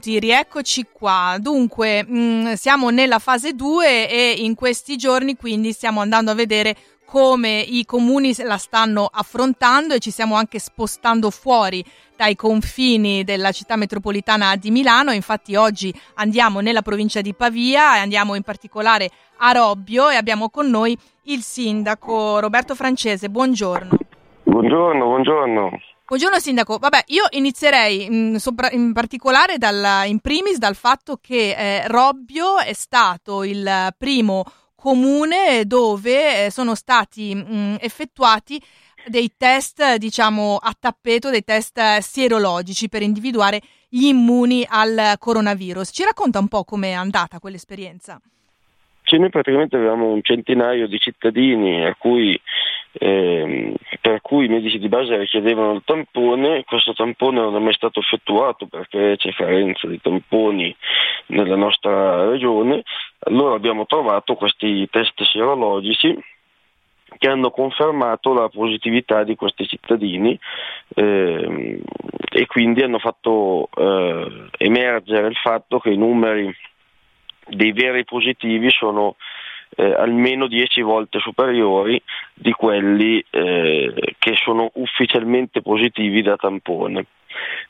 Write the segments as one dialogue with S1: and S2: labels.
S1: 7 2 minuti, rieccoci qua. Dunque, mh, mm, siamo nella fase 2 e in questi giorni quindi stiamo andando a vedere come i comuni la stanno affrontando e ci stiamo anche spostando fuori dai confini della città metropolitana di Milano. Infatti oggi andiamo nella provincia di Pavia e andiamo in particolare a Robbio e abbiamo con noi il sindaco Roberto Francese. Buongiorno.
S2: Buongiorno, buongiorno.
S1: Buongiorno Sindaco, vabbè io inizierei in, sopra, in particolare dal, in primis dal fatto che eh, Robbio è stato il primo comune dove eh, sono stati mh, mm, effettuati dei test, diciamo, a tappeto, dei test sierologici per individuare gli immuni al coronavirus. Ci racconta un po' com'è andata quell'esperienza?
S2: Sì, noi praticamente avevamo un centinaio di cittadini a cui eh, per cui i medici di base richiedevano il tampone, questo tampone non è mai stato effettuato perché c'è carenza di tamponi nella nostra regione, allora abbiamo trovato questi test sierologici che hanno confermato la positività di questi cittadini eh, e quindi hanno fatto eh, emergere il fatto che i numeri dei veri positivi sono eh, almeno 10 volte superiori di quelli eh, che sono ufficialmente positivi da tampone.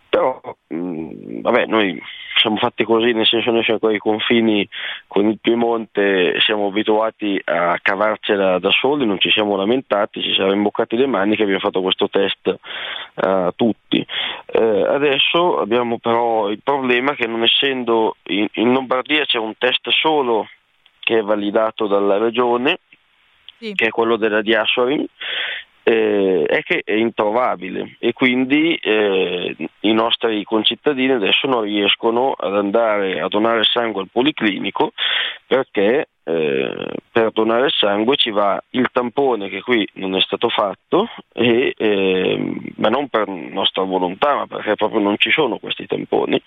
S2: Però, mh, mm, vabbè, noi siamo fatti così, nel senso noi siamo qua ai confini con il Piemonte, siamo abituati a cavarcela da soli, non ci siamo lamentati, ci siamo imboccati le mani che abbiamo fatto questo test a uh, tutti. Uh, adesso abbiamo però il problema che non essendo in, in Lombardia c'è un test solo che è validato dalla regione, sì. che è quello della Diasorin, eh, è che è introvabile e quindi eh, i nostri concittadini adesso non riescono ad andare a donare sangue al policlinico perché eh, per donare sangue ci va il tampone che qui non è stato fatto, e, eh, ma non per nostra volontà, ma perché proprio non ci sono questi tamponi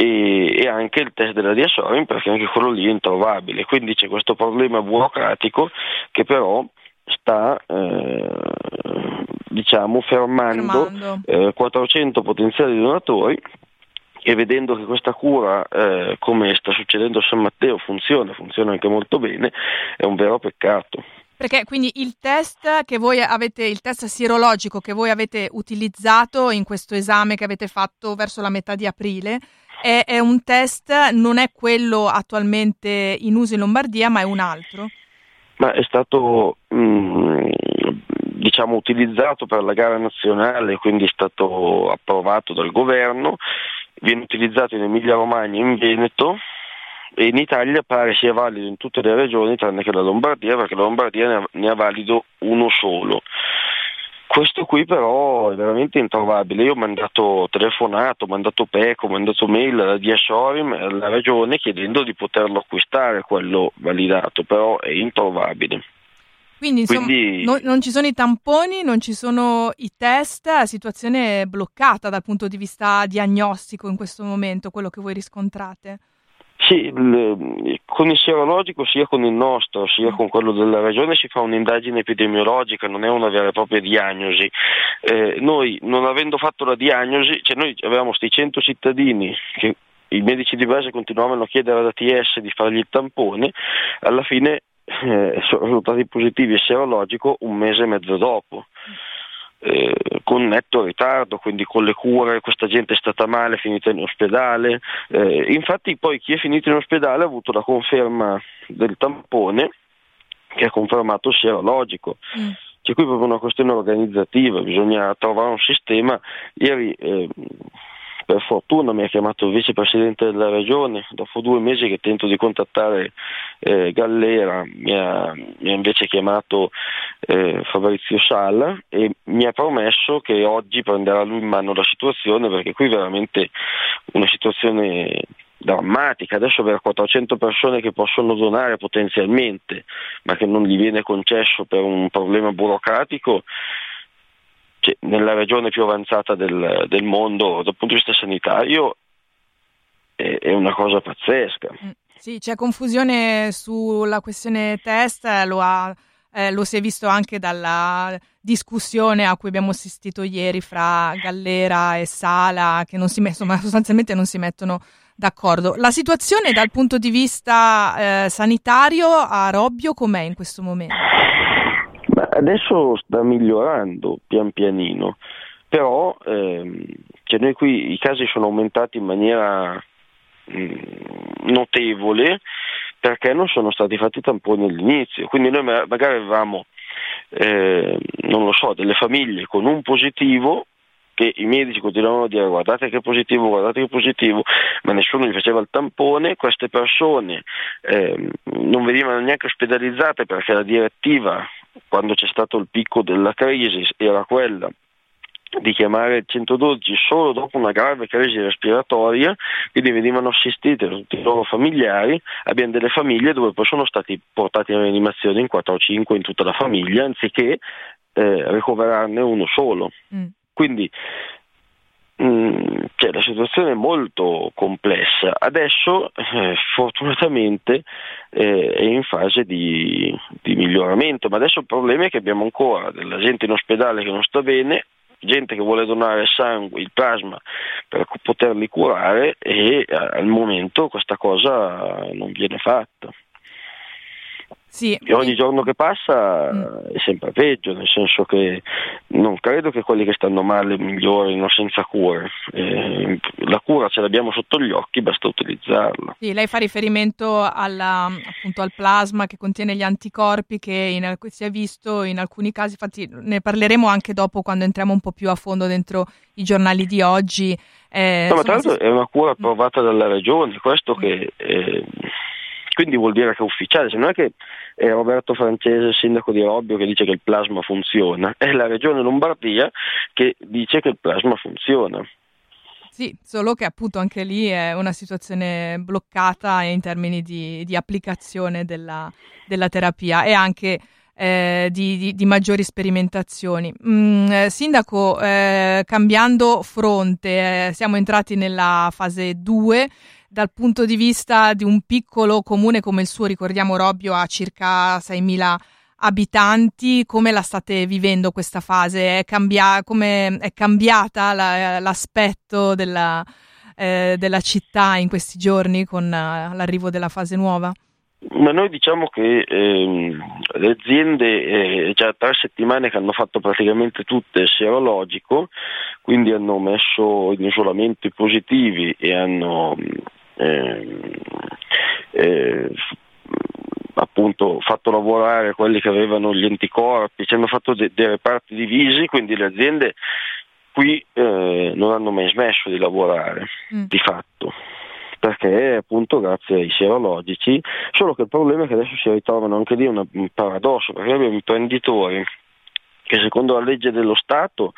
S2: e, e anche il test della diasorin perché anche quello lì è introvabile. Quindi c'è questo problema burocratico che però sta eh, diciamo fermando, fermando. Eh, 400 potenziali donatori e vedendo che questa cura, eh, come sta succedendo a San Matteo, funziona, funziona anche molto bene, è un vero peccato.
S1: Perché quindi il test che voi avete, il test sierologico che voi avete utilizzato in questo esame che avete fatto verso la metà di aprile, è, è un test, non è quello attualmente in uso in Lombardia, ma è un altro?
S2: Ma è stato mh, mm, diciamo, utilizzato per la gara nazionale, quindi è stato approvato dal governo, viene utilizzato in Emilia Romagna e in Veneto e in Italia pare sia valido in tutte le regioni tranne che la Lombardia perché la Lombardia ne ha valido uno solo. Questo qui però è veramente introvabile. Io ho mandato telefonato, ho mandato PEC, ho mandato mail alla Diasorim, alla regione chiedendo di poterlo acquistare quello validato, però è introvabile.
S1: Quindi, insomma, Quindi... Non, non, ci sono i tamponi, non ci sono i test, la situazione è bloccata dal punto di vista diagnostico in questo momento, quello che voi riscontrate.
S2: Sì, il, con il serologico sia con il nostro sia con quello della regione si fa un'indagine epidemiologica, non è una vera e propria diagnosi. Eh, noi non avendo fatto la diagnosi, cioè noi avevamo questi 100 cittadini che i medici di base continuavano a chiedere ad ATS di fargli il tampone, alla fine eh, sono risultati positivi e serologico un mese e mezzo dopo eh, con netto ritardo, quindi con le cure, questa gente è stata male, è finita in ospedale. Eh, infatti poi chi è finito in ospedale ha avuto la conferma del tampone che ha confermato serologico. Mm. C'è qui proprio una questione organizzativa, bisogna trovare un sistema. Ieri eh, per fortuna mi ha chiamato il vicepresidente della regione, dopo due mesi che tento di contattare eh, Gallera, mi ha, mi ha, invece chiamato eh, Fabrizio Sala e mi ha promesso che oggi prenderà lui in mano la situazione perché qui veramente una situazione drammatica, adesso avere 400 persone che possono donare potenzialmente ma che non gli viene concesso per un problema burocratico cioè, nella regione più avanzata del, del, mondo dal punto di vista sanitario è, è una cosa pazzesca. Mm,
S1: sì, c'è confusione sulla questione test, lo ha eh, lo si è visto anche dalla discussione a cui abbiamo assistito ieri fra Gallera e Sala, che non si mettono, sostanzialmente non si mettono d'accordo. La situazione dal punto di vista eh, sanitario a Robbio com'è in questo momento?
S2: Adesso sta migliorando pian pianino, però ehm, cioè noi qui i casi sono aumentati in maniera mh, mm, notevole perché non sono stati fatti tamponi all'inizio, quindi noi magari avevamo, eh, non lo so, delle famiglie con un positivo che i medici continuavano a dire guardate che positivo, guardate che positivo, ma nessuno gli faceva il tampone, queste persone eh, non venivano neanche ospedalizzate perché la direttiva quando c'è stato il picco della crisi era quella di chiamare il 112 solo dopo una grave crisi respiratoria, quindi venivano assistite tutti i loro familiari, abbiamo delle famiglie dove poi sono stati portati in rianimazione in 4 o 5 in tutta la famiglia, anziché eh, ricoverarne uno solo. Mm. Quindi mh, mm, cioè, la situazione è molto complessa. Adesso eh, fortunatamente eh, è in fase di, di miglioramento, ma adesso il problema è che abbiamo ancora della gente in ospedale che non sta bene, gente che vuole donare sangue, il plasma per poterli curare e eh, al momento questa cosa non viene fatta. Sì. E ogni giorno che passa mm. è sempre peggio, nel senso che non credo che quelli che stanno male migliorino senza cure. Eh, la cura ce l'abbiamo sotto gli occhi, basta utilizzarla.
S1: Sì, lei fa riferimento alla, appunto, al plasma che contiene gli anticorpi che in, si è visto in alcuni casi, infatti ne parleremo anche dopo quando entriamo un po' più a fondo dentro i giornali di oggi.
S2: Eh, no, ma tra l'altro si... è una cura approvata dalla regione, questo mm. che... Eh, quindi vuol dire che è ufficiale, se non è che è Roberto Francese, sindaco di Robbio, che dice che il plasma funziona, è la regione Lombardia che dice che il plasma funziona.
S1: Sì, solo che appunto anche lì è una situazione bloccata in termini di, di applicazione della, della, terapia e anche eh, di, di, di, maggiori sperimentazioni. Mm, eh, sindaco, eh, cambiando fronte, eh, siamo entrati nella fase 2 dal punto di vista di un piccolo comune come il suo, ricordiamo Robbio ha circa 6.000 abitanti, come la state vivendo questa fase? È, cambia- come è cambiata la, l'aspetto della, eh, della, città in questi giorni con uh, l'arrivo della fase nuova?
S2: Ma noi diciamo che ehm, le aziende eh, già tre settimane che hanno fatto praticamente tutte serologico, quindi hanno messo in isolamento i positivi e hanno eh, eh, appunto fatto lavorare quelli che avevano gli anticorpi, ci hanno fatto de- dei reparti divisi, quindi le aziende qui eh, non hanno mai smesso di lavorare, mm. di fatto perché appunto grazie ai serologici, solo che il problema è che adesso si ritrovano anche lì un paradosso, perché abbiamo imprenditori che secondo la legge dello Stato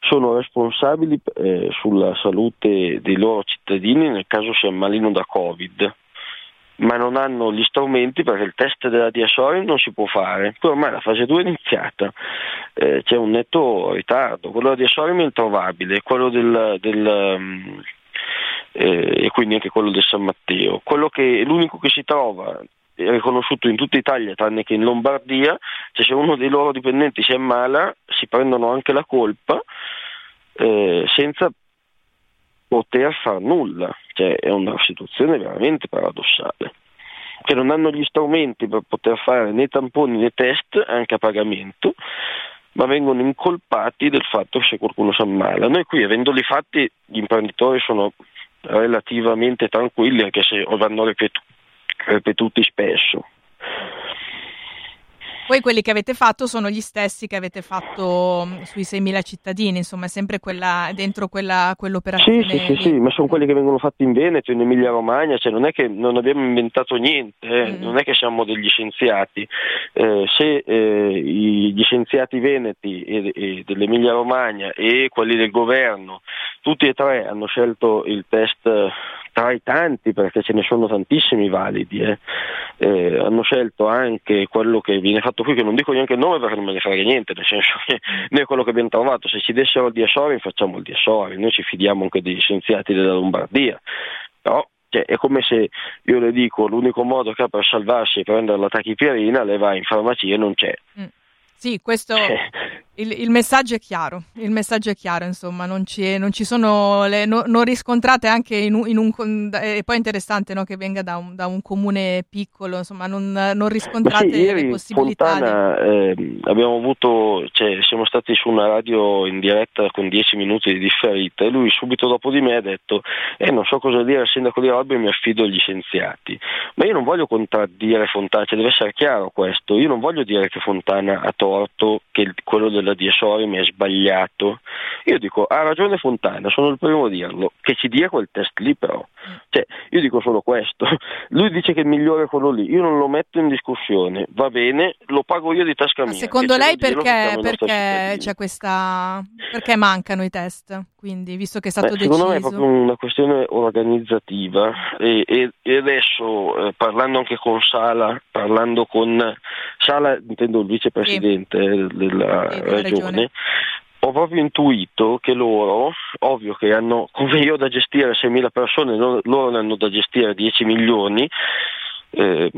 S2: sono responsabili eh, sulla salute dei loro cittadini nel caso si ammalino da Covid ma non hanno gli strumenti perché il test della diasori non si può fare. Poi ormai la fase 2 è iniziata, eh, c'è un netto ritardo. Quello della diasori è introvabile, quello del, del um, e quindi anche quello del San Matteo. Che, l'unico che si trova riconosciuto in tutta Italia tranne che in Lombardia, cioè se uno dei loro dipendenti si ammala si prendono anche la colpa eh, senza poter far nulla, cioè è una situazione veramente paradossale, che non hanno gli strumenti per poter fare né tamponi né test anche a pagamento, ma vengono incolpati del fatto che se qualcuno si ammala. Noi qui avendoli fatti gli imprenditori sono relativamente tranquilli anche se vanno ripetuti ripetuti spesso.
S1: Poi quelli che avete fatto sono gli stessi che avete fatto mm, sui 6.000 cittadini, insomma è sempre quella, dentro quella, quell'operazione.
S2: Sì, sì, sì, sì, ma sono quelli che vengono fatti in Veneto, in Emilia Romagna, cioè non è che non abbiamo inventato niente, eh, mm. non è che siamo degli scienziati. Eh, se eh, gli scienziati veneti e, e dell'Emilia Romagna e quelli del governo, tutti e tre hanno scelto il test tra i tanti, perché ce ne sono tantissimi validi, eh. Eh, hanno scelto anche quello che viene fatto qui, che non dico neanche il nome perché non me ne frega niente, nel senso che noi è quello che abbiamo trovato, se ci dessero il Diasori facciamo il Diasori, noi ci fidiamo anche degli scienziati della Lombardia, però Cioè, è come se io le dico l'unico modo che ha per salvarsi è prendere la tachipirina, lei va in farmacia e non c'è. Mm.
S1: Sì, questo il, il, messaggio è chiaro, il messaggio è chiaro, insomma, non ci, non ci sono, le, no, non riscontrate anche in un, in un e poi è interessante no, che venga da un, da un, comune piccolo, insomma, non, non riscontrate
S2: sì,
S1: le possibilità.
S2: Fontana,
S1: di...
S2: eh, abbiamo avuto, cioè, siamo stati su una radio in diretta con dieci minuti di differita e lui subito dopo di me ha detto, eh, non so cosa dire al sindaco di Robbi, mi affido agli scienziati, ma io non voglio contraddire Fontana, cioè deve essere chiaro questo, io non voglio dire che Fontana ha torto, che quello della Diesorim è sbagliato. Io dico, ha ragione Fontana, sono il primo a dirlo, che ci dia quel test lì però. Cioè, io dico solo questo. Lui dice che il migliore è quello lì, io non lo metto in discussione, va bene, lo pago io di tasca mia.
S1: secondo lei perché, perché c'è questa... perché mancano i test? Quindi, visto che è stato
S2: Beh,
S1: deciso...
S2: Secondo me è proprio una questione organizzativa e, e, e adesso, eh, parlando anche con Sala, parlando con Sala, intendo il vicepresidente sì. della sì, regione, regione ho proprio intuito che loro, ovvio che hanno come io da gestire 6.000 persone, loro ne hanno da gestire 10 milioni, eh,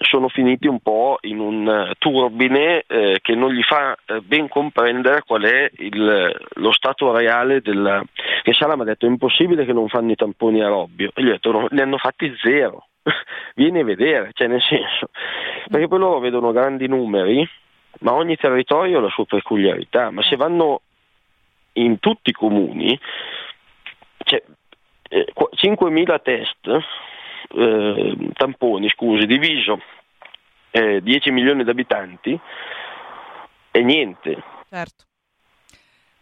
S2: sono finiti un po' in un turbine eh, che non gli fa eh, ben comprendere qual è il, lo stato reale della... che Sala mi ha detto è impossibile che non fanno i tamponi a Robbio e gli ho detto no, ne hanno fatti zero vieni a vedere, cioè nel senso perché poi loro vedono grandi numeri ma ogni territorio ha la sua peculiarità, ma se eh. vanno in tutti i comuni, cioè, eh, 5.000 test, eh, tamponi, scusi, diviso eh, 10 milioni di abitanti, è niente.
S1: Certo.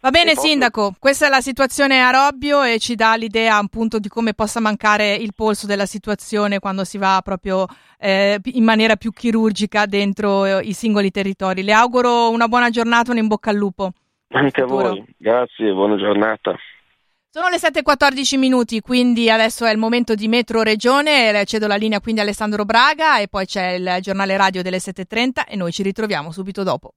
S1: Va bene proprio... Sindaco, questa è la situazione a Robbio e ci dà l'idea appunto di come possa mancare il polso della situazione quando si va proprio eh, in maniera più chirurgica dentro eh, i singoli territori. Le auguro una buona giornata, un in bocca al lupo.
S2: Anche a voi, grazie, buona giornata.
S1: Sono le 7.14 minuti, quindi adesso è il momento di Metro Regione, cedo la linea quindi a Alessandro Braga e poi c'è il giornale radio delle 7.30 e noi ci ritroviamo subito dopo.